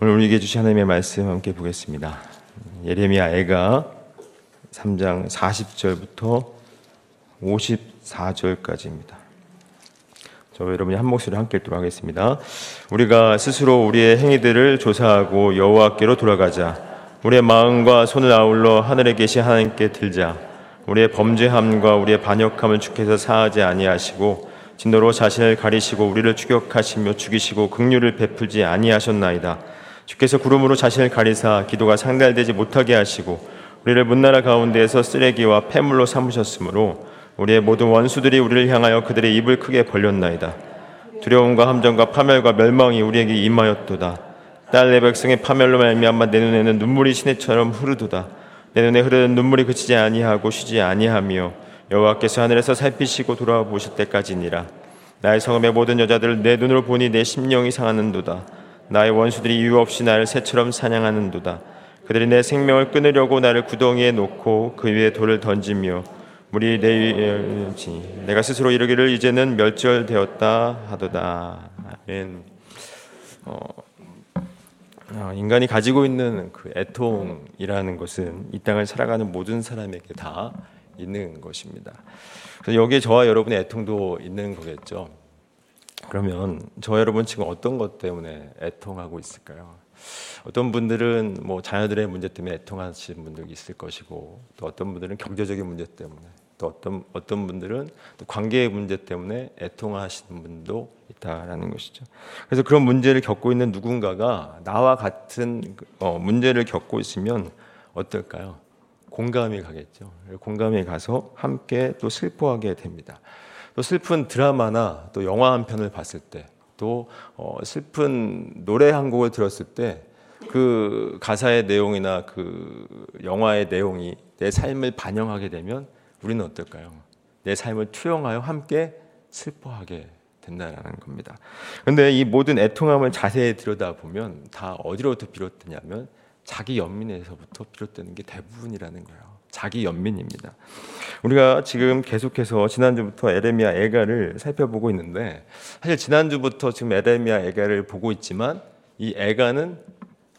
오늘 우리에게 주신 하나님의 말씀 함께 보겠습니다. 예레미야 애가 3장 40절부터 54절까지입니다. 저 여러분이 한 목소리 함께 읽도록 하겠습니다. 우리가 스스로 우리의 행위들을 조사하고 여호와께로 돌아가자. 우리의 마음과 손을 아울러 하늘에 계신 하나님께 들자. 우리의 범죄함과 우리의 반역함을 주께서 사하지 아니하시고 진노로 자신을 가리시고 우리를 추격하시며 죽이시고 긍휼을 베풀지 아니하셨나이다. 주께서 구름으로 자신을 가리사 기도가 상달되지 못하게 하시고 우리를 문나라 가운데에서 쓰레기와 폐물로 삼으셨으므로 우리의 모든 원수들이 우리를 향하여 그들의 입을 크게 벌렸나이다. 두려움과 함정과 파멸과 멸망이 우리에게 임하였도다. 딸내 백성의 파멸로 말미암아 내 눈에는 눈물이 시내처럼 흐르도다. 내 눈에 흐르는 눈물이 그치지 아니하고 쉬지 아니하며 여호와께서 하늘에서 살피시고 돌아와 보실 때까지니라. 나의 성읍의 모든 여자들을 내 눈으로 보니 내 심령이 상하는도다. 나의 원수들이 이유 없이 나를 새처럼 사냥하는도다. 그들이 내 생명을 끊으려고 나를 구덩이에 놓고 그 위에 돌을 던지며 물이 내 위에 내가 스스로 이르기를 이제는 멸절되었다 하도다. 아멘. 어, 어, 인간이 가지고 있는 그 애통이라는 것은 이 땅을 살아가는 모든 사람에게 다 있는 것입니다. 그래서 여기에 저와 여러분의 애통도 있는 거겠죠. 그러면 저 여러분 지금 어떤 것 때문에 애통하고 있을까요? 어떤 분들은 뭐 자녀들의 문제 때문에 애통하시는 분들이 있을 것이고 또 어떤 분들은 경제적인 문제 때문에 또 어떤 어떤 분들은 또 관계의 문제 때문에 애통하시는 분도 있다라는 것이죠. 그래서 그런 문제를 겪고 있는 누군가가 나와 같은 어, 문제를 겪고 있으면 어떨까요? 공감이 가겠죠. 공감이 가서 함께 또 슬퍼하게 됩니다. 또 슬픈 드라마나 또 영화 한 편을 봤을 때, 또 어, 슬픈 노래 한 곡을 들었을 때, 그 가사의 내용이나 그 영화의 내용이 내 삶을 반영하게 되면 우리는 어떨까요? 내 삶을 투영하여 함께 슬퍼하게 된다는 겁니다. 그런데 이 모든 애통함을 자세히 들여다보면 다 어디로부터 비롯되냐면 자기 연민에서부터 비롯되는 게 대부분이라는 거예요. 자기 연민입니다. 우리가 지금 계속해서 지난주부터 에레미야 애가를 살펴보고 있는데 사실 지난주부터 지금 에레미야 애가를 보고 있지만 이 애가는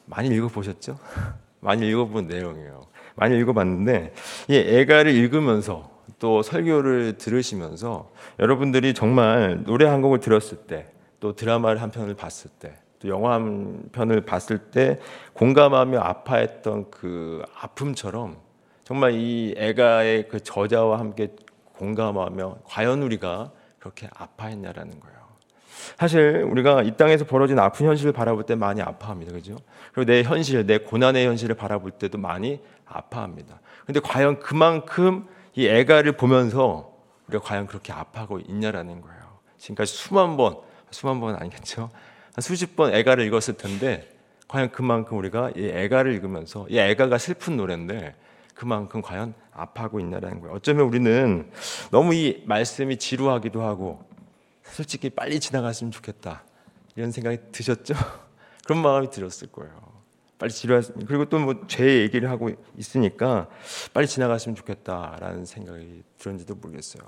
많이 읽어보셨죠? 많이 읽어본 내용이에요. 많이 읽어봤는데 이 애가를 읽으면서 또 설교를 들으시면서 여러분들이 정말 노래 한 곡을 들었을 때 또 드라마를 한 편을 봤을 때 또 영화 한 편을 봤을 때 공감하며 아파했던 그 아픔처럼 정말 이 애가의 그 저자와 함께 공감하며 과연 우리가 그렇게 아파했냐라는 거예요. 사실 우리가 이 땅에서 벌어진 아픈 현실을 바라볼 때 많이 아파합니다. 그죠? 그리고 내 현실, 내 고난의 현실을 바라볼 때도 많이 아파합니다. 근데 과연 그만큼 이 애가를 보면서 우리가 과연 그렇게 아파하고 있냐라는 거예요. 지금까지 수만 번, 수만 번은 아니겠죠? 수십 번 애가를 읽었을 텐데 과연 그만큼 우리가 이 애가를 읽으면서 이 애가가 슬픈 노래인데 그만큼 과연 아파하고 있냐라는 거예요. 어쩌면 우리는 너무 이 말씀이 지루하기도 하고 솔직히 빨리 지나갔으면 좋겠다 이런 생각이 드셨죠? 그런 마음이 들었을 거예요. 빨리 지루하 그리고 또 뭐 죄 얘기를 하고 있으니까 빨리 지나갔으면 좋겠다라는 생각이 들었는지도 모르겠어요.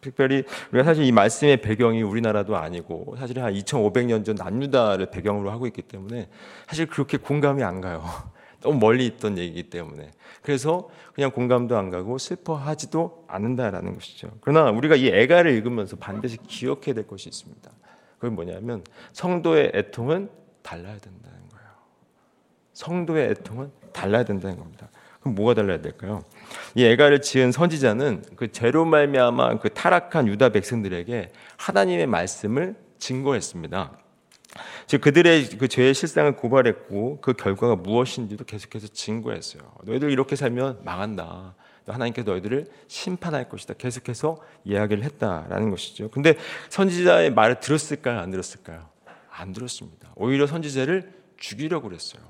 특별히 우리가 사실 이 말씀의 배경이 우리나라도 아니고 사실 한 2,500년 전 남유다를 배경으로 하고 있기 때문에 사실 그렇게 공감이 안 가요. 너무 멀리 있던 얘기이기 때문에 그래서 그냥 공감도 안 가고 슬퍼하지도 않는다라는 것이죠. 그러나 우리가 이 애가를 읽으면서 반드시 기억해야 될 것이 있습니다. 그건 뭐냐면 성도의 애통은 달라야 된다는 거예요. 성도의 애통은 달라야 된다는 겁니다. 그럼 뭐가 달라야 될까요? 이 애가를 지은 선지자는 그 죄로 말미암아 그 타락한 유다 백성들에게 하나님의 말씀을 증거했습니다. 즉 그들의 그 죄의 실상을 고발했고 그 결과가 무엇인지도 계속해서 증거했어요. 너희들 이렇게 살면 망한다. 하나님께서 너희들을 심판할 것이다. 계속해서 이야기를 했다라는 것이죠. 근데 선지자의 말을 들었을까요? 안 들었을까요? 안 들었습니다. 오히려 선지자를 죽이려고 그랬어요.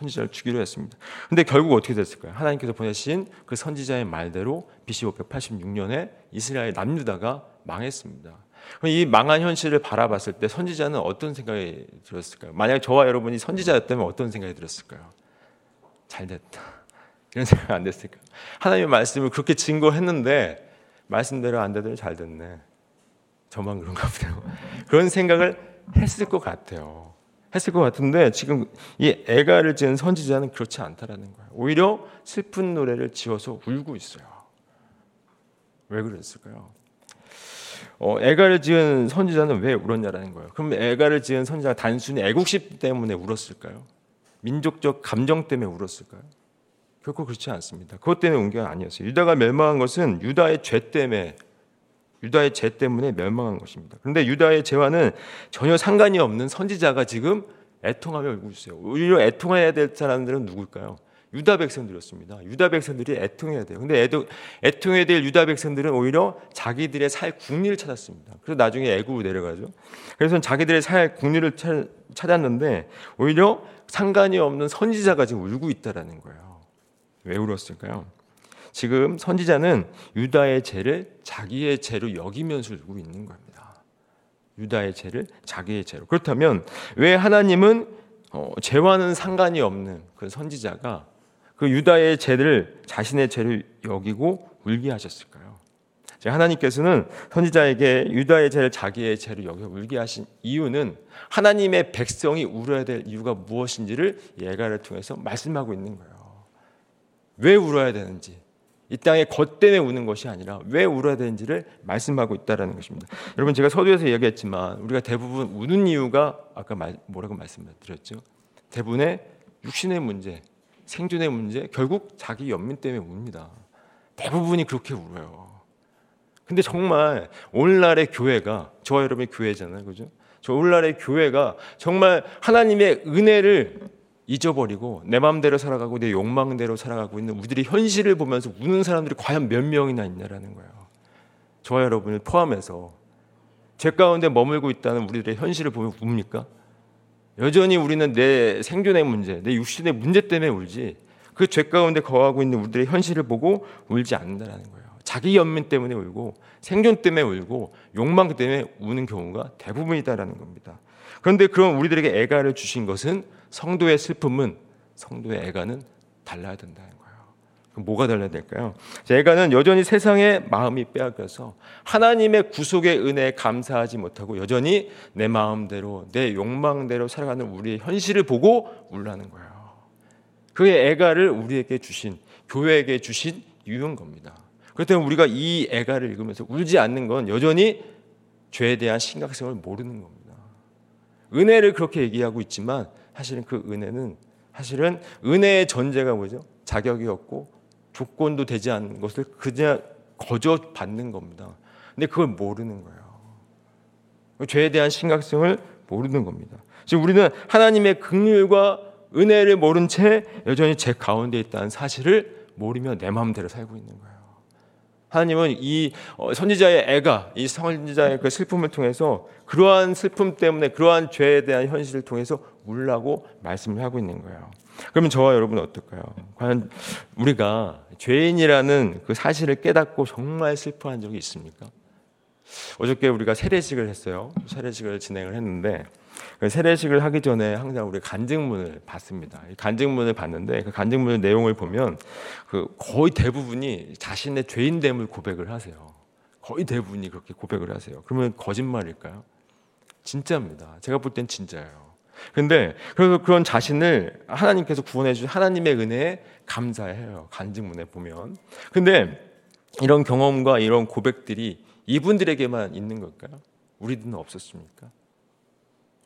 선지자를 죽이려 했습니다. 근데 결국 어떻게 됐을까요? 하나님께서 보내신 그 선지자의 말대로 BC 586년에 이스라엘 남유다가 망했습니다. 이 망한 현실을 바라봤을 때 선지자는 어떤 생각이 들었을까요? 만약 저와 여러분이 선지자였다면 어떤 생각이 들었을까요? 잘 됐다. 이런 생각 안 됐을까요? 하나님의 말씀을 그렇게 증거했는데 말씀대로 안 되더니 잘 됐네. 저만 그런가 보네요. 그런 생각을 했을 것 같아요. 했을 것 같은데 지금 이 애가를 지은 선지자는 그렇지 않다라는 거예요. 오히려 슬픈 노래를 지어서 울고 있어요. 왜 그랬을까요? 어, 애가를 지은 선지자는 왜 울었냐라는 거예요. 그럼 애가를 지은 선지자가 단순히 애국심 때문에 울었을까요? 민족적 감정 때문에 울었을까요? 결코 그렇지 않습니다. 그것 때문에 온게 아니었어요. 유다가 멸망한 것은 유다의 죄 때문에 유다의 죄 때문에 멸망한 것입니다. 그런데 유다의 죄와는 전혀 상관이 없는 선지자가 지금 애통하며 울고 있어요. 오히려 애통해야 될 사람들은 누굴까요? 유다 백성들이었습니다. 유다 백성들이 애통해야 돼요. 근데 애도, 애통해야 될 유다 백성들은 오히려 자기들의 살 국리를 찾았습니다. 그래서 나중에 애국으로 내려가죠. 그래서 자기들의 살 국리를 찾았는데 오히려 상관이 없는 선지자가 지금 울고 있다라는 거예요. 왜 울었을까요? 지금 선지자는 유다의 죄를 자기의 죄로 여기면서 울고 있는 겁니다. 유다의 죄를 자기의 죄로. 그렇다면 왜 하나님은 어, 죄와는 상관이 없는 그 선지자가 그 유다의 죄를 자신의 죄를 여기고 울게 하셨을까요? 하나님께서는 선지자에게 유다의 죄를 자기의 죄로 여겨 울게 하신 이유는 하나님의 백성이 울어야 될 이유가 무엇인지를 예가를 통해서 말씀하고 있는 거예요. 왜 울어야 되는지, 이 땅의 것 때문에 우는 것이 아니라 왜 울어야 되는지를 말씀하고 있다라는 것입니다. 여러분 제가 서두에서 이야기했지만 우리가 대부분 우는 이유가 아까 뭐라고 말씀드렸죠? 대부분의 육신의 문제, 생존의 문제, 결국 자기 연민 때문에 웁니다. 대부분이 그렇게 울어요. 근데 정말 오늘날의 교회가 저와 여러분의 교회잖아요, 그죠? 저 오늘날의 교회가 정말 하나님의 은혜를 잊어버리고 내 마음대로 살아가고 내 욕망대로 살아가고 있는 우리들의 현실을 보면서 우는 사람들이 과연 몇 명이나 있냐라는 거예요. 저와 여러분을 포함해서 죄 가운데 머물고 있다는 우리들의 현실을 보면 웁니까? 여전히 우리는 내 생존의 문제, 내 육신의 문제 때문에 울지 그 죄 가운데 거하고 있는 우리들의 현실을 보고 울지 않는다는 거예요. 자기 연민 때문에 울고 생존 때문에 울고 욕망 때문에 우는 경우가 대부분이다라는 겁니다. 그런데 그럼 우리들에게 애가를 주신 것은 성도의 슬픔은 성도의 애가는 달라야 된다는 거예요. 그럼 뭐가 달라야 될까요? 애가는 여전히 세상의 마음이 빼앗겨서 하나님의 구속의 은혜에 감사하지 못하고 여전히 내 마음대로 내 욕망대로 살아가는 우리의 현실을 보고 울라는 거예요. 그의 애가를 우리에게 주신 교회에게 주신 유형 겁니다. 그렇다면 우리가 이 애가를 읽으면서 울지 않는 건 여전히 죄에 대한 심각성을 모르는 겁니다. 은혜를 그렇게 얘기하고 있지만 사실은 그 은혜는 사실은 은혜의 전제가 뭐죠? 자격이 없고 조건도 되지 않는 것을 그냥 거저 받는 겁니다. 근데 그걸 모르는 거예요. 죄에 대한 심각성을 모르는 겁니다. 지금 우리는 하나님의 긍휼과 은혜를 모른 채 여전히 제 가운데 있다는 사실을 모르며 내 마음대로 살고 있는 거예요. 하나님은 이 어, 선지자의 애가 이 선지자의 그 슬픔을 통해서 그러한 슬픔 때문에 그러한 죄에 대한 현실을 통해서 울라고 말씀을 하고 있는 거예요. 그러면 저와 여러분은 어떨까요? 과연 우리가 죄인이라는 그 사실을 깨닫고 정말 슬퍼한 적이 있습니까? 어저께 우리가 세례식을 했어요. 세례식을 진행을 했는데 그 세례식을 하기 전에 항상 우리 간증문을 봤습니다. 간증문을 봤는데 그 간증문의 내용을 보면 그 거의 대부분이 자신의 죄인됨을 고백을 하세요. 거의 대부분이 그렇게 고백을 하세요. 그러면 거짓말일까요? 진짜입니다. 제가 볼 땐 진짜예요. 근데 그래서 그런 자신을 하나님께서 구원해 주신 하나님의 은혜에 감사해요. 간증문에 보면. 근데 이런 경험과 이런 고백들이 이분들에게만 있는 걸까요? 우리들은 없었습니까?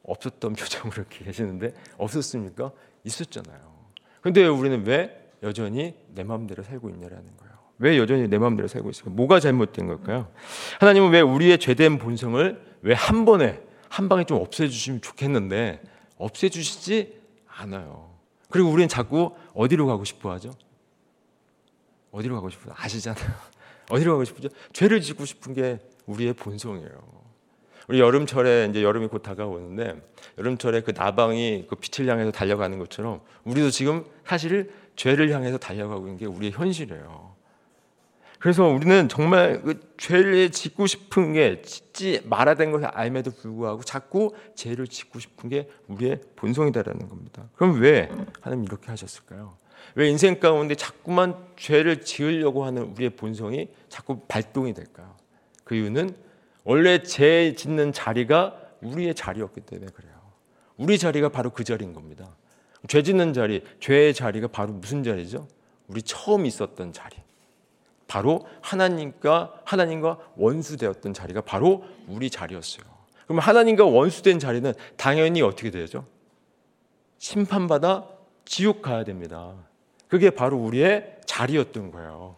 없었던 표정으로 계시는데 없었습니까? 있었잖아요. 근데 우리는 왜 여전히 내 마음대로 살고 있냐라는 거예요. 왜 여전히 내 마음대로 살고 있을까? 뭐가 잘못된 걸까요? 하나님은 왜 우리의 죄된 본성을 왜 한 번에 한 방에 좀 없애주시면 좋겠는데 없애주시지 않아요. 그리고 우리는 자꾸 어디로 가고 싶어 하죠? 어디로 가고 싶어? 아시잖아요. 어디로 가고 싶죠? 죄를 짓고 싶은 게 우리의 본성이에요. 우리 여름철에 이제 여름이 곧 다가오는데 여름철에 그 나방이 그 빛을 향해서 달려가는 것처럼 우리도 지금 사실 죄를 향해서 달려가고 있는 게 우리의 현실이에요. 그래서 우리는 정말 그 죄를 짓고 싶은 게 짓지 말아야 되는 것을 알매도 불구하고 자꾸 죄를 짓고 싶은 게 우리의 본성이다라는 겁니다. 그럼 왜 하나님 이렇게 하셨을까요? 왜 인생 가운데 자꾸만 죄를 지으려고 하는 우리의 본성이 자꾸 발동이 될까요? 그 이유는 원래 죄 짓는 자리가 우리의 자리였기 때문에 그래요. 우리 자리가 바로 그 자리인 겁니다. 죄 짓는 자리, 죄의 자리가 바로 무슨 자리죠? 우리 처음 있었던 자리. 바로 하나님과 하나님과 원수되었던 자리가 바로 우리 자리였어요. 그럼 하나님과 원수된 자리는 당연히 어떻게 되죠? 심판받아 지옥 가야 됩니다. 그게 바로 우리의 자리였던 거예요.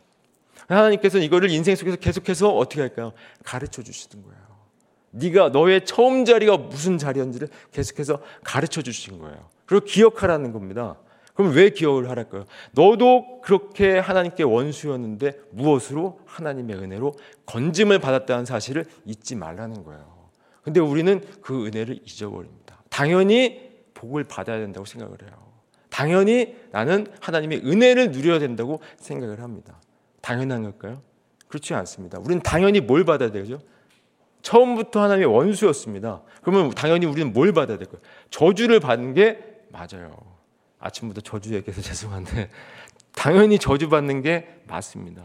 하나님께서는 이거를 인생 속에서 계속해서 어떻게 할까요? 가르쳐 주시는 거예요. 네가 너의 처음 자리가 무슨 자리였는지를 계속해서 가르쳐 주신 거예요. 그리고 기억하라는 겁니다. 그럼 왜 기억을 하랄까요? 너도 그렇게 하나님께 원수였는데 무엇으로 하나님의 은혜로 건짐을 받았다는 사실을 잊지 말라는 거예요. 근데 우리는 그 은혜를 잊어버립니다. 당연히 복을 받아야 된다고 생각을 해요. 당연히 나는 하나님의 은혜를 누려야 된다고 생각을 합니다. 당연한 걸까요? 그렇지 않습니다. 우리는 당연히 뭘 받아야 되죠? 처음부터 하나님의 원수였습니다. 그러면 당연히 우리는 뭘 받아야 될까요? 저주를 받는 게 맞아요. 아침부터 저주 얘기해서 죄송한데 당연히 저주받는 게 맞습니다.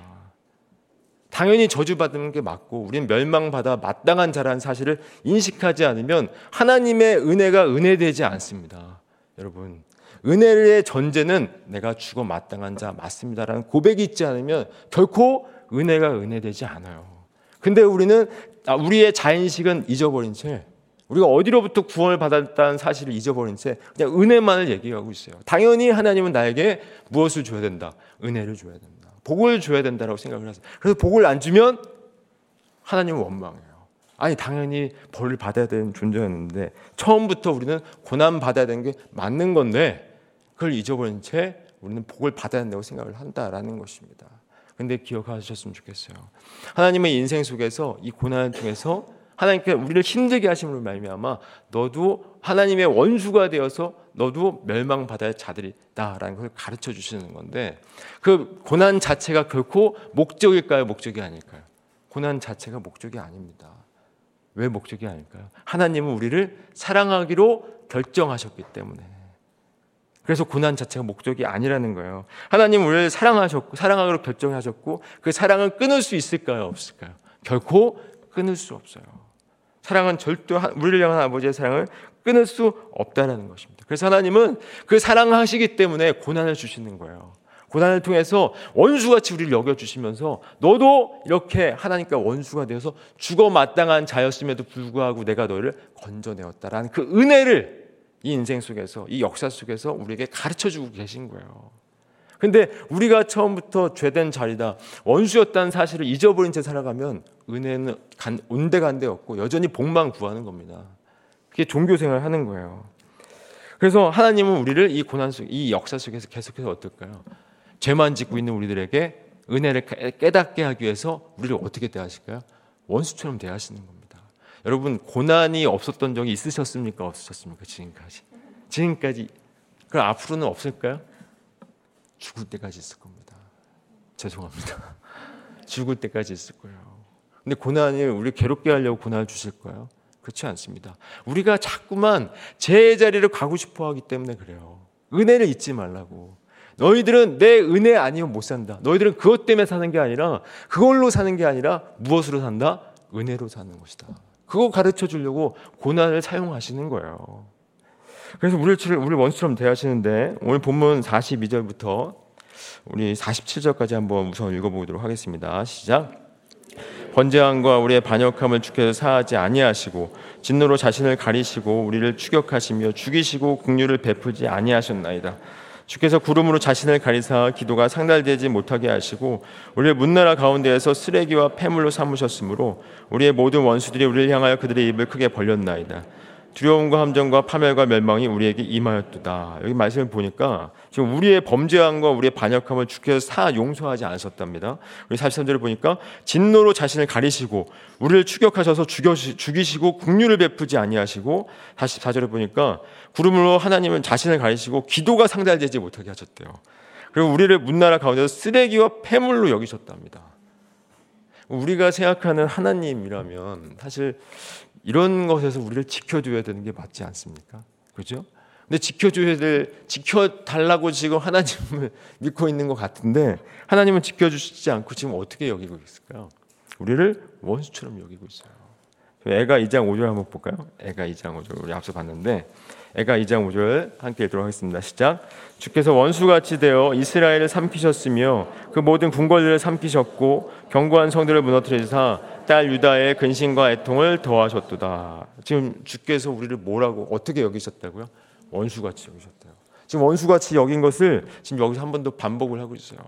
당연히 저주받는 게 맞고 우리는 멸망받아 마땅한 자라는 사실을 인식하지 않으면 하나님의 은혜가 은혜되지 않습니다. 여러분 은혜의 전제는 내가 죽어 마땅한 자 맞습니다라는 고백이 있지 않으면 결코 은혜가 은혜되지 않아요. 근데 우리는 아, 우리의 자인식은 잊어버린 채 우리가 어디로부터 구원을 받았다는 사실을 잊어버린 채 그냥 은혜만을 얘기하고 있어요. 당연히 하나님은 나에게 무엇을 줘야 된다? 은혜를 줘야 된다. 복을 줘야 된다라고 생각을 하세요. 그래서 복을 안 주면 하나님은 원망해요. 아니 당연히 벌을 받아야 되는 존재였는데 처음부터 우리는 고난 받아야 되는 게 맞는 건데 그걸 잊어버린 채 우리는 복을 받아야 된다고 생각을 한다라는 것입니다. 근데 기억하셨으면 좋겠어요. 하나님의 인생 속에서 이 고난을 통해서 하나님께 우리를 힘들게 하심으로 말미암아 너도 하나님의 원수가 되어서 너도 멸망받아야 자들이다라는 걸 가르쳐 주시는 건데 그 고난 자체가 결코 목적일까요? 목적이 아닐까요? 고난 자체가 목적이 아닙니다. 왜 목적이 아닐까요? 하나님은 우리를 사랑하기로 결정하셨기 때문에. 그래서 고난 자체가 목적이 아니라는 거예요. 하나님 우리를 사랑하셨고 사랑하기로 결정하셨고 그 사랑을 끊을 수 있을까요? 없을까요? 결코 끊을 수 없어요. 사랑은 절대 우리를 향한 아버지의 사랑을 끊을 수 없다라는 것입니다. 그래서 하나님은 그 사랑하시기 때문에 고난을 주시는 거예요. 고난을 통해서 원수같이 우리를 여겨주시면서 너도 이렇게 하나님과 원수가 되어서 죽어 마땅한 자였음에도 불구하고 내가 너를 건져내었다라는 그 은혜를 이 인생 속에서 이 역사 속에서 우리에게 가르쳐 주고 계신 거예요. 근데 우리가 처음부터 죄된 자리다 원수였다는 사실을 잊어버린 채 살아가면 은혜는 온데간데 없고 여전히 복만 구하는 겁니다. 그게 종교 생활을 하는 거예요. 그래서 하나님은 우리를 이 고난 속, 이 역사 속에서 계속해서 어떨까요? 죄만 짓고 있는 우리들에게 은혜를 깨닫게 하기 위해서 우리를 어떻게 대하실까요? 원수처럼 대하시는 겁니다. 여러분 고난이 없었던 적이 있으셨습니까? 없으셨습니까? 지금까지. 지금까지. 그럼 앞으로는 없을까요? 죽을 때까지 있을 겁니다. 죄송합니다. 죽을 때까지 있을 거예요. 근데 고난이 우리 괴롭게 하려고 고난을 주실 거예요? 그렇지 않습니다. 우리가 자꾸만 제 자리를 가고 싶어 하기 때문에 그래요. 은혜를 잊지 말라고. 너희들은 내 은혜 아니면 못 산다. 너희들은 그것 때문에 사는 게 아니라 그걸로 사는 게 아니라 무엇으로 산다? 은혜로 사는 것이다. 그거 가르쳐 주려고 고난을 사용하시는 거예요. 그래서 우리를 우리 원수처럼 대하시는데 오늘 본문 42절부터 우리 47절까지 한번 우선 읽어보도록 하겠습니다. 시작. 번제함과 우리의 반역함을 주께서 사하지 아니하시고 진노로 자신을 가리시고 우리를 추격하시며 죽이시고 국류를 베푸지 아니하셨나이다. 주께서 구름으로 자신을 가리사 기도가 상달되지 못하게 하시고 우리의 문나라 가운데에서 쓰레기와 폐물로 삼으셨으므로 우리의 모든 원수들이 우리를 향하여 그들의 입을 크게 벌렸나이다. 두려움과 함정과 파멸과 멸망이 우리에게 임하였도다. 여기 말씀을 보니까 지금 우리의 범죄함과 우리의 반역함을 주께서 사 용서하지 않으셨답니다. 우리 43절을 보니까 진노로 자신을 가리시고 우리를 추격하셔서 죽이시고 국류를 베푸지 아니하시고 44절을 보니까 구름으로 하나님은 자신을 가리시고 기도가 상달되지 못하게 하셨대요. 그리고 우리를 문나라 가운데서 쓰레기와 폐물로 여기셨답니다. 우리가 생각하는 하나님이라면 사실 이런 것에서 우리를 지켜줘야 되는 게 맞지 않습니까? 그죠? 근데 지켜줘야 될, 지켜달라고 지금 하나님을 믿고 있는 것 같은데 하나님은 지켜주시지 않고 지금 어떻게 여기고 있을까요? 우리를 원수처럼 여기고 있어요. 애가 2장 5절 한번 볼까요? 애가 2장 5절 우리 앞서 봤는데 애가 2장 5절 함께 읽도록 하겠습니다. 시작. 주께서 원수같이 되어 이스라엘을 삼키셨으며 그 모든 궁궐들을 삼키셨고 견고한 성들을 무너뜨리사 딸 유다의 근심과 애통을 더하셨도다. 지금 주께서 우리를 뭐라고 어떻게 여기셨다고요? 원수같이 여기셨대요. 지금 원수같이 여긴 것을 지금 여기서 한 번 더 반복을 하고 있어요.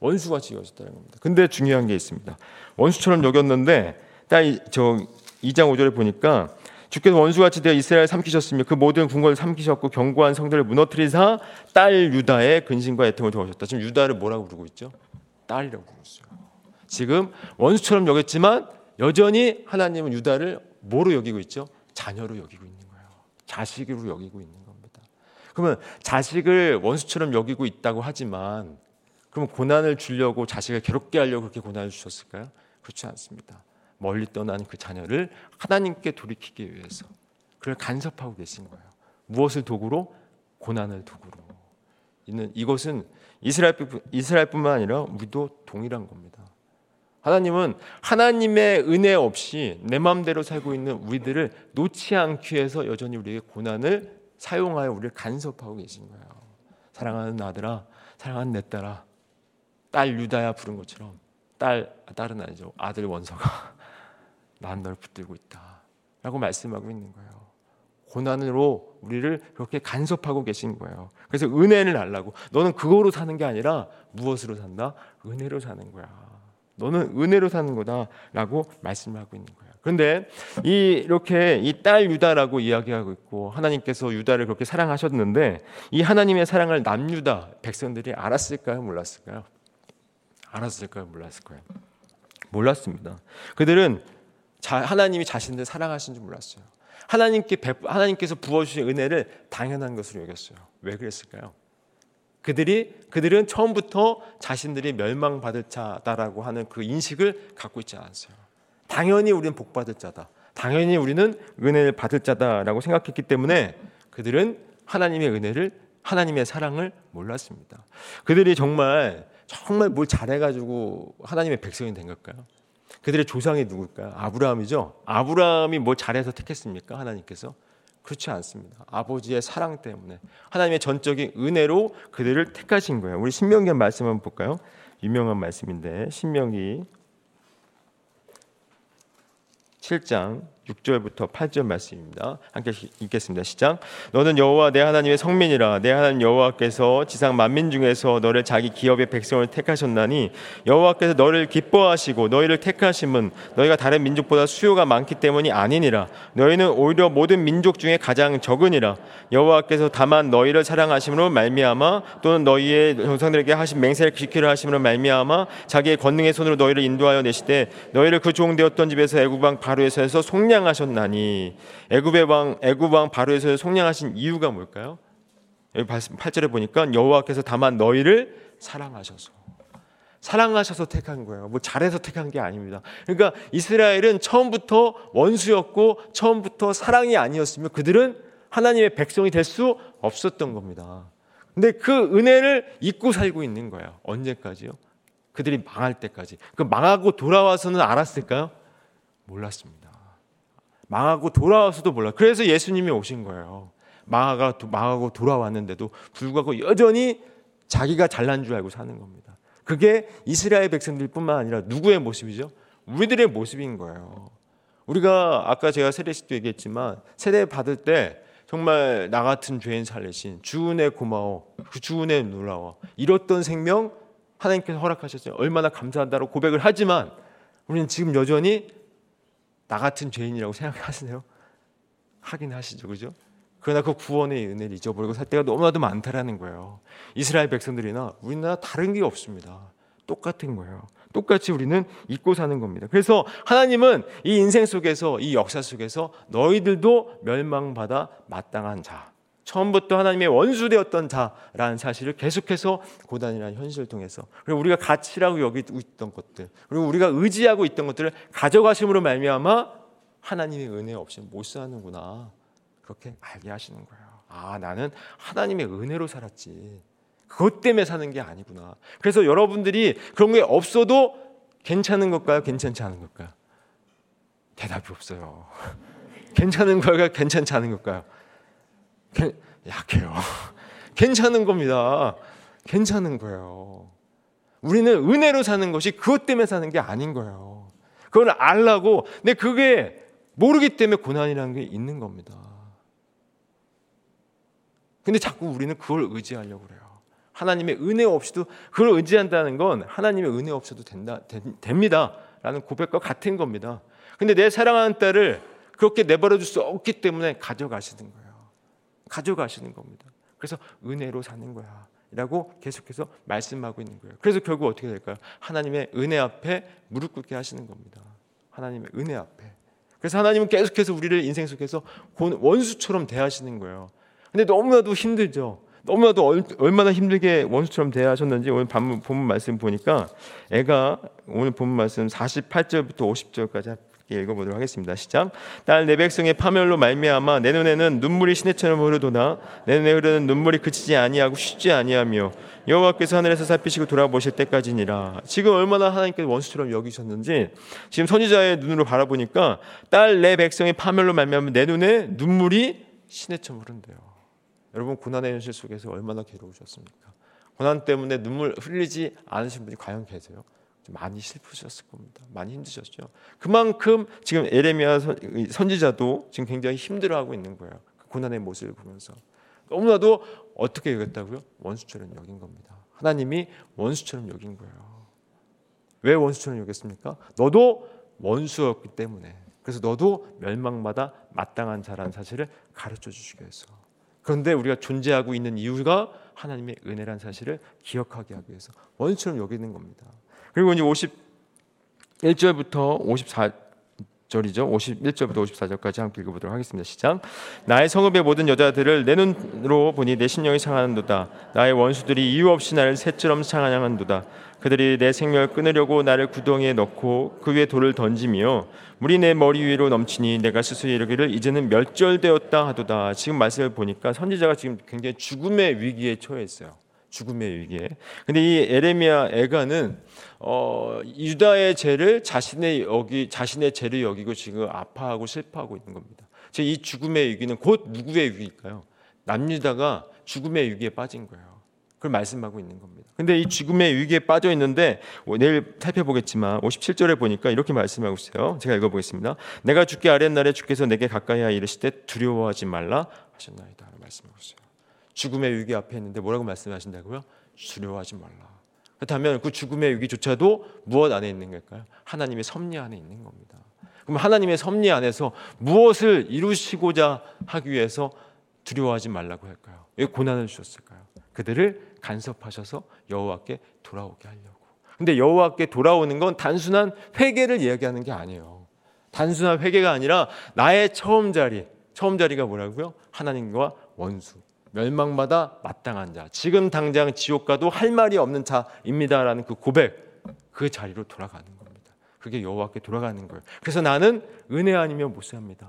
원수같이 여기셨다는 겁니다. 근데 중요한 게 있습니다. 원수처럼 여겼는데 딱저 2장 5절에 보니까 주께서 원수같이 되어 이스라엘 삼키셨으며 그 모든 궁궐을 삼키셨고 견고한 성들을 무너뜨리사 딸 유다의 근심과 애통을 더하셨다. 지금 유다를 뭐라고 부르고 있죠? 딸이라고 부르고 있어요. 지금 원수처럼 여겼지만 여전히 하나님은 유다를 뭐로 여기고 있죠? 자녀로 여기고 있는 거예요. 자식으로 여기고 있는 겁니다. 그러면 자식을 원수처럼 여기고 있다고 하지만 그럼 고난을 주려고 자식을 괴롭게 하려고 그렇게 고난을 주셨을까요? 그렇지 않습니다. 멀리 떠난 그 자녀를 하나님께 돌이키기 위해서 그를 간섭하고 계신 거예요. 무엇을 도구로? 고난을 도구로. 있는 이것은 이스라엘 이스라엘 뿐만 아니라 우리도 동일한 겁니다. 하나님은 하나님의 은혜 없이 내 마음대로 살고 있는 우리들을 놓지 않기 위해서 여전히 우리의 고난을 사용하여 우리를 간섭하고 계신 거예요. 사랑하는 아들아, 사랑하는 내 딸아, 딸 유다야 부른 것처럼 딸 딸은 아니죠 아들 원서가 난 널 붙들고 있다 라고 말씀하고 있는 거예요. 고난으로 우리를 그렇게 간섭하고 계신 거예요. 그래서 은혜를 알라고 너는 그거로 사는 게 아니라 무엇으로 산다? 은혜로 사는 거야. 너는 은혜로 사는 거다라고 말씀하고 있는 거예요. 그런데 이 이렇게 이 딸 유다라고 이야기하고 있고 하나님께서 유다를 그렇게 사랑하셨는데 이 하나님의 사랑을 남유다 백성들이 알았을까요? 몰랐을까요? 알았을까요? 몰랐을까요? 몰랐습니다. 그들은 자, 하나님이 자신들 사랑하신 줄 몰랐어요. 하나님께 하나님께서 부어주신 은혜를 당연한 것으로 여겼어요. 왜 그랬을까요? 그들이 그들은 처음부터 자신들이 멸망받을 자다라고 하는 그 인식을 갖고 있지 않았어요. 당연히 우리는 복받을 자다. 당연히 우리는 은혜를 받을 자다라고 생각했기 때문에 그들은 하나님의 은혜를 하나님의 사랑을 몰랐습니다. 그들이 정말 정말 뭘 잘해가지고 하나님의 백성이 된 걸까요? 그들의 조상이 누굴까요? 아브라함이죠. 아브라함이 뭘 잘해서 택했습니까? 하나님께서 그렇지 않습니다. 아버지의 사랑 때문에 하나님의 전적인 은혜로 그들을 택하신 거예요. 우리 신명기 말씀 한번 볼까요? 유명한 말씀인데 신명기 7장 6절부터 8절 말씀입니다. 함께 읽겠습니다. 시작. 너는 여호와 내 하나님의 성민이라 내 하나님 여호와께서 지상 만민 중에서 너를 자기 기업의 백성을 택하셨나니 여호와께서 너를 기뻐하시고 너희를 택하심은 너희가 다른 민족보다 수요가 많기 때문이 아니니라. 너희는 오히려 모든 민족 중에 가장 적으니라. 여호와께서 다만 너희를 사랑하심으로 말미암아 또는 너희의 조상들에게 하신 맹세를 지키려 하심으로 말미암아 자기의 권능의 손으로 너희를 인도하여 내시되 너희를 그 종되었던 집에서 애굽 왕 바로에서에서 속량 속량하셨나니 애굽의 왕 애굽 왕 바로에서 속량하신 이유가 뭘까요? 여기 8절에 보니까 여호와께서 다만 너희를 사랑하셔서 사랑하셔서 택한 거예요. 뭐 잘해서 택한 게 아닙니다. 그러니까 이스라엘은 처음부터 원수였고 처음부터 사랑이 아니었으며 그들은 하나님의 백성이 될 수 없었던 겁니다. 근데 그 은혜를 잊고 살고 있는 거예요. 언제까지요? 그들이 망할 때까지. 그 망하고 돌아와서는 알았을까요? 몰랐습니다. 망하고 돌아와서도 몰라. 그래서 예수님이 오신 거예요. 망하가 망하고 돌아왔는데도 불구하고 여전히 자기가 잘난 줄 알고 사는 겁니다. 그게 이스라엘 백성들뿐만 아니라 누구의 모습이죠? 우리들의 모습인 거예요. 우리가 아까 제가 세례식도 얘기했지만 세례 받을 때 정말 나 같은 죄인 살리신 주은혜 고마워, 그 주은혜 놀라워 이렇던 생명 하나님께서 허락하셨어요. 얼마나 감사한다고 고백을 하지만 우리는 지금 여전히 나 같은 죄인이라고 생각하세요? 하긴 하시죠, 그죠? 그러나 그 구원의 은혜를 잊어버리고 살 때가 너무나도 많다라는 거예요. 이스라엘 백성들이나 우리나라 다른 게 없습니다. 똑같은 거예요. 똑같이 우리는 잊고 사는 겁니다. 그래서 하나님은 이 인생 속에서 이 역사 속에서 너희들도 멸망받아 마땅한 자, 처음부터 하나님의 원수되었던 자라는 사실을 계속해서 고단이라는 현실을 통해서 그리고 우리가 가치라고 여기고 있던 것들 그리고 우리가 의지하고 있던 것들을 가져가심으로 말미암아 하나님의 은혜 없이 못 사는구나 그렇게 알게 하시는 거예요. 아 나는 하나님의 은혜로 살았지 그것 때문에 사는 게 아니구나. 그래서 여러분들이 그런 게 없어도 괜찮은 것까요? 괜찮지 않은 것까요? 대답이 없어요. 괜찮은 걸까요? 괜찮지 않은 걸까요? 약해요. 괜찮은 겁니다. 괜찮은 거예요. 우리는 은혜로 사는 것이 그것 때문에 사는 게 아닌 거예요. 그걸 알라고, 근데 그게 모르기 때문에 고난이라는 게 있는 겁니다. 근데 자꾸 우리는 그걸 의지하려고 그래요. 하나님의 은혜 없이도 그걸 의지한다는 건 하나님의 은혜 없어도 된다, 됩니다. 라는 고백과 같은 겁니다. 근데 내 사랑하는 딸을 그렇게 내버려 둘 수 없기 때문에 가져가시는 거예요. 가져가시는 겁니다. 그래서 은혜로 사는 거야. 라고 계속해서 말씀하고 있는 거예요. 그래서 결국 어떻게 될까요? 하나님의 은혜 앞에 무릎 꿇게 하시는 겁니다. 하나님의 은혜 앞에. 그래서 하나님은 계속해서 우리를 인생 속에서 원수처럼 대하시는 거예요. 근데 너무나도 힘들죠. 너무나도 얼마나 힘들게 원수처럼 대하셨는지 오늘 본문 말씀 보니까 애가 오늘 본문 말씀 48절부터 50절까지 읽어보도록 하겠습니다. 시작. 딸 내 백성의 파멸로 말미암아 내 눈에는 눈물이 시내처럼 흐르도나 내 눈에 흐르는 눈물이 그치지 아니하고 쉬지 아니하며 여호와께서 하늘에서 살피시고 돌아보실 때까지니라. 지금 얼마나 하나님께서 원수처럼 여기셨는지 지금 선지자의 눈으로 바라보니까 딸 내 백성의 파멸로 말미암아 내 눈에 눈물이 시내처럼 흐른대요. 여러분 고난의 현실 속에서 얼마나 괴로우셨습니까? 고난 때문에 눈물 흘리지 않으신 분이 과연 계세요? 많이 슬프셨을 겁니다. 많이 힘드셨죠. 그만큼 지금 에레미야 선지자도 지금 굉장히 힘들어하고 있는 거예요. 그 고난의 모습을 보면서 너무나도 어떻게 여겼다고요? 원수처럼 여긴 겁니다. 하나님이 원수처럼 여긴 거예요. 왜 원수처럼 여겼습니까? 너도 원수였기 때문에. 그래서 너도 멸망마다 마땅한 자라는 사실을 가르쳐 주시기 위해서. 그런데 우리가 존재하고 있는 이유가 하나님의 은혜란 사실을 기억하게 하기 위해서 원수처럼 여기는 겁니다. 그리고 이제 51절부터 54 절이죠. 51절부터 54절까지 함께 읽어보도록 하겠습니다. 시작. 나의 성읍의 모든 여자들을 내 눈으로 보니 내 신령이 상하는도다. 나의 원수들이 이유 없이 나를 새처럼 상하는도다. 그들이 내 생명을 끊으려고 나를 구덩이에 넣고 그 위에 돌을 던지며 물이 내 머리 위로 넘치니 내가 스스로 이르기를 이제는 멸절되었다 하도다. 지금 말씀을 보니까 선지자가 지금 굉장히 죽음의 위기에 처해 있어요. 죽음의 위기에. 근데 이 에레미야 애가는 어, 유다의 죄를 자신의 여기 자신의 죄를 여기고 지금 아파하고 슬퍼하고 있는 겁니다. 이 죽음의 위기는 곧 누구의 위기일까요? 남유다가 죽음의 위기에 빠진 거예요. 그걸 말씀하고 있는 겁니다. 근데 이 죽음의 위기에 빠져 있는데 내일 살펴보겠지만 57절에 보니까 이렇게 말씀하고 있어요. 제가 읽어보겠습니다. 내가 죽게 아랫날에 주께서 내게 가까이 이르시되 두려워하지 말라 하셨나이다. 말씀하고 있어요. 죽음의 위기 앞에 있는데 뭐라고 말씀하신다고요? 두려워하지 말라. 그렇다면 그 죽음의 위기조차도 무엇 안에 있는 걸까요? 하나님의 섭리 안에 있는 겁니다. 그럼 하나님의 섭리 안에서 무엇을 이루시고자 하기 위해서 두려워하지 말라고 할까요? 왜 고난을 주셨을까요? 그들을 간섭하셔서 여호와께 돌아오게 하려고. 근데 여호와께 돌아오는 건 단순한 회개를 이야기하는 게 아니에요. 단순한 회개가 아니라 나의 처음 자리, 처음 자리가 뭐라고요? 하나님과 원수. 멸망받아 마땅한 자, 지금 당장 지옥 가도 할 말이 없는 자입니다라는 그 고백, 그 자리로 돌아가는 겁니다. 그게 여호와께 돌아가는 거예요. 그래서 나는 은혜 아니면 못 삽니다.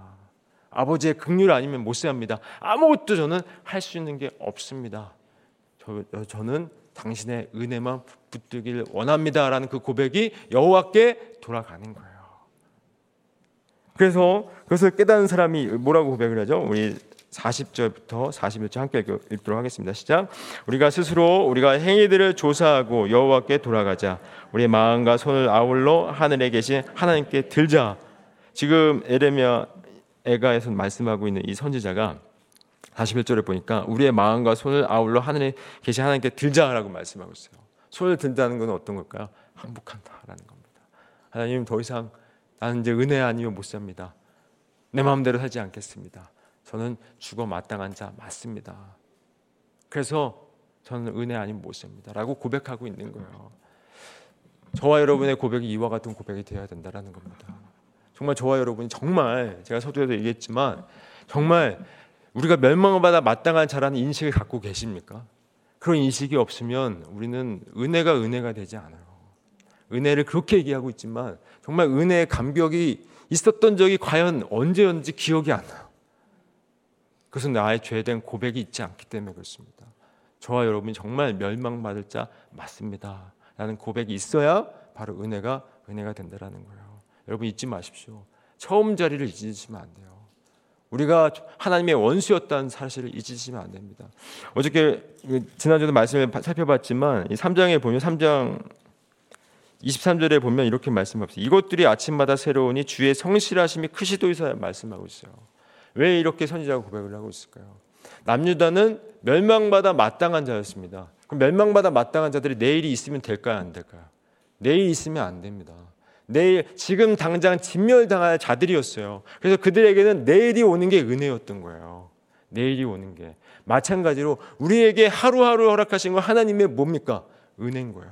아버지의 긍휼 아니면 못 삽니다. 아무것도 저는 할 수 있는 게 없습니다. 저, 저는 당신의 은혜만 붙들길 원합니다라는 그 고백이 여호와께 돌아가는 거예요. 그래서 그것을 깨닫는 사람이 뭐라고 고백을 하죠? 우리 40절부터 41절 함께 읽도록 하겠습니다. 시작. 우리가 스스로 우리가 행위들을 조사하고 여호와께 돌아가자. 우리의 마음과 손을 아울러 하늘에 계신 하나님께 들자. 지금 에레미야 에가에서 말씀하고 있는 이 선지자가 41절에 보니까 우리의 마음과 손을 아울러 하늘에 계신 하나님께 들자라고 말씀하고 있어요. 손을 든다는 것은 어떤 걸까요? 항복한다라는 겁니다. 하나님 더 이상 나는 이제 은혜 아니면 못 삽니다. 내 마음대로 살지 않겠습니다. 저는 죽어 마땅한 자 맞습니다. 그래서 저는 은혜 아닌 모습입니다라고 고백하고 있는 거예요. 저와 여러분의 고백이 이와 같은 고백이 되어야 된다라는 겁니다. 정말 저와 여러분이 정말 제가 서두에도 얘기했지만 정말 우리가 멸망을 받아 마땅한 자라는 인식을 갖고 계십니까? 그런 인식이 없으면 우리는 은혜가 은혜가 되지 않아요. 은혜를 그렇게 얘기하고 있지만 정말 은혜의 감격이 있었던 적이 과연 언제였는지 기억이 안 나요. 그것은 나의 죄된 고백이 있지 않기 때문에 그렇습니다. 저와 여러분이 정말 멸망받을 자 맞습니다. 라는 고백이 있어야 바로 은혜가 은혜가 된다라는 거예요. 여러분 잊지 마십시오. 처음 자리를 잊으시면 안 돼요. 우리가 하나님의 원수였다는 사실을 잊으시면 안 됩니다. 어저께 지난주도 말씀을 살펴봤지만 이 3장에 보면 3장 23절에 보면 이렇게 말씀하셨어요. 이것들이 아침마다 새로우니 주의 성실하심이 크시도이사 말씀하고 있어요. 왜 이렇게 선지자가 고백을 하고 있을까요? 남유다는 멸망받아 마땅한 자였습니다. 그럼 멸망받아 마땅한 자들이 내일이 있으면 될까요, 안 될까요? 내일 있으면 안 됩니다. 내일 지금 당장 진멸당할 자들이었어요. 그래서 그들에게는 내일이 오는 게 은혜였던 거예요. 내일이 오는 게 마찬가지로 우리에게 하루하루 허락하신 건 하나님의 뭡니까? 은혜인 거예요.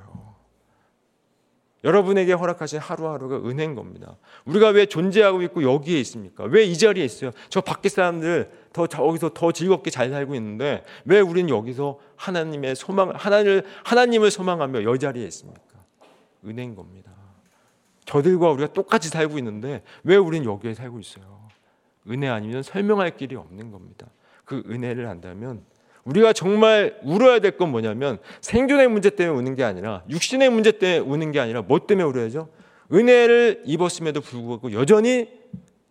여러분에게 허락하신 하루하루가 은혜인 겁니다. 우리가 왜 존재하고 있고 여기에 있습니까? 왜 이 자리에 있어요? 저 밖에 사람들 더 저기서 더 즐겁게 잘 살고 있는데 왜 우리는 여기서 하나님의 소망 하나님을 하나님을 소망하며 여 자리에 있습니까? 은혜인 겁니다. 저들과 우리가 똑같이 살고 있는데 왜 우리는 여기에 살고 있어요? 은혜 아니면 설명할 길이 없는 겁니다. 그 은혜를 안다면 우리가 정말 울어야 될 건 뭐냐면 생존의 문제 때문에 우는 게 아니라 육신의 문제 때문에 우는 게 아니라 뭐 때문에 울어야죠? 은혜를 입었음에도 불구하고 여전히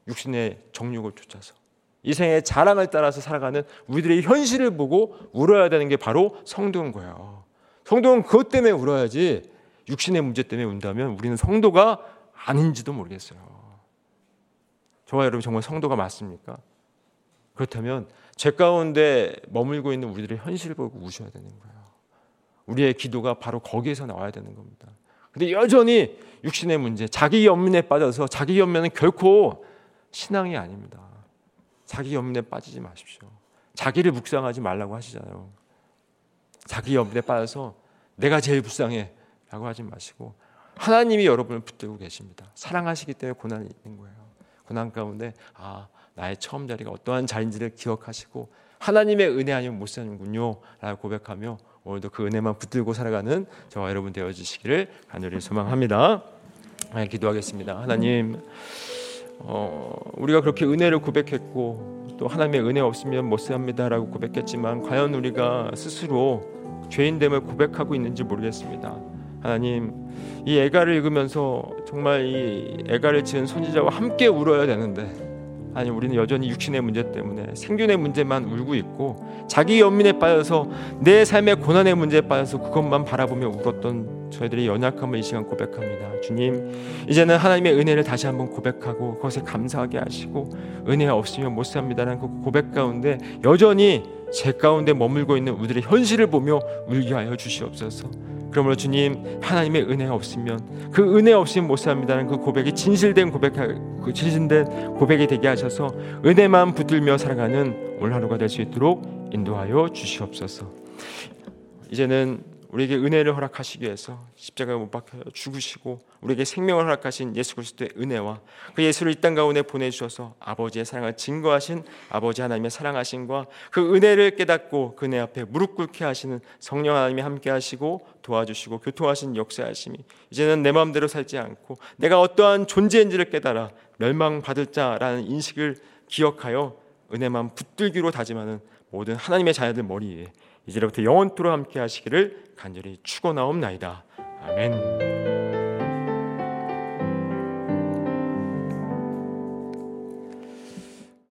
육신의 정욕을 쫓아서 이 생의 자랑을 따라서 살아가는 우리들의 현실을 보고 울어야 되는 게 바로 성도인 거예요. 성도는 그것 때문에 울어야지 육신의 문제 때문에 운다면 우리는 성도가 아닌지도 모르겠어요. 저와 여러분 정말 성도가 맞습니까? 그렇다면 죄 가운데 머물고 있는 우리들의 현실을 보고 우셔야 되는 거예요. 우리의 기도가 바로 거기에서 나와야 되는 겁니다. 근데 여전히 육신의 문제, 자기 연민에 빠져서 자기 연민은 결코 신앙이 아닙니다. 자기 연민에 빠지지 마십시오. 자기를 묵상하지 말라고 하시잖아요. 자기 연민에 빠져서 내가 제일 불쌍해 라고 하지 마시고 하나님이 여러분을 붙들고 계십니다. 사랑하시기 때문에 고난이 있는 거예요. 고난 가운데 아 나의 처음 자리가 어떠한 자리인지를 기억하시고 하나님의 은혜 아니면 못 사는군요 라고 고백하며 오늘도 그 은혜만 붙들고 살아가는 저와 여러분 되어 주시기를 간절히 소망합니다. 네, 기도하겠습니다. 하나님 어, 우리가 그렇게 은혜를 고백했고 또 하나님의 은혜 없으면 못 삽니다라고 고백했지만 과연 우리가 스스로 죄인됨을 고백하고 있는지 모르겠습니다. 하나님 이 애가를 읽으면서 정말 이 애가를 지은 선지자와 함께 울어야 되는데 아니 우리는 여전히 육신의 문제 때문에 생존의 문제만 울고 있고 자기 연민에 빠져서 내 삶의 고난의 문제에 빠져서 그것만 바라보며 울었던 저희들의 연약함을 이 시간 고백합니다. 주님 이제는 하나님의 은혜를 다시 한번 고백하고 그것에 감사하게 하시고 은혜 없으면 못 삽니다라는 그 고백 가운데 여전히 제 가운데 머물고 있는 우리들의 현실을 보며 울게 하여 주시옵소서. 그러므로 주님 하나님의 은혜 없으면 그 은혜 없이는 못 삽니다는 그 고백이 진실된 고백 그 진실된 고백이 되게 하셔서 은혜만 붙들며 살아가는 오늘 하루가 될 수 있도록 인도하여 주시옵소서. 이제는 우리에게 은혜를 허락하시기 위해서 십자가에 못 박혀 죽으시고 우리에게 생명을 허락하신 예수 그리스도의 은혜와 그 예수를 이 땅 가운데 보내주셔서 아버지의 사랑을 증거하신 아버지 하나님의 사랑하심과 그 은혜를 깨닫고 그네 앞에 무릎 꿇게 하시는 성령 하나님이 함께 하시고 도와주시고 교통하신 역사하심이 이제는 내 마음대로 살지 않고 내가 어떠한 존재인지를 깨달아 멸망받을 자라는 인식을 기억하여 은혜만 붙들기로 다짐하는 모든 하나님의 자녀들 머리에 이제부터 영원토록 함께 하시기를 간절히 축원하옵나이다. 아멘.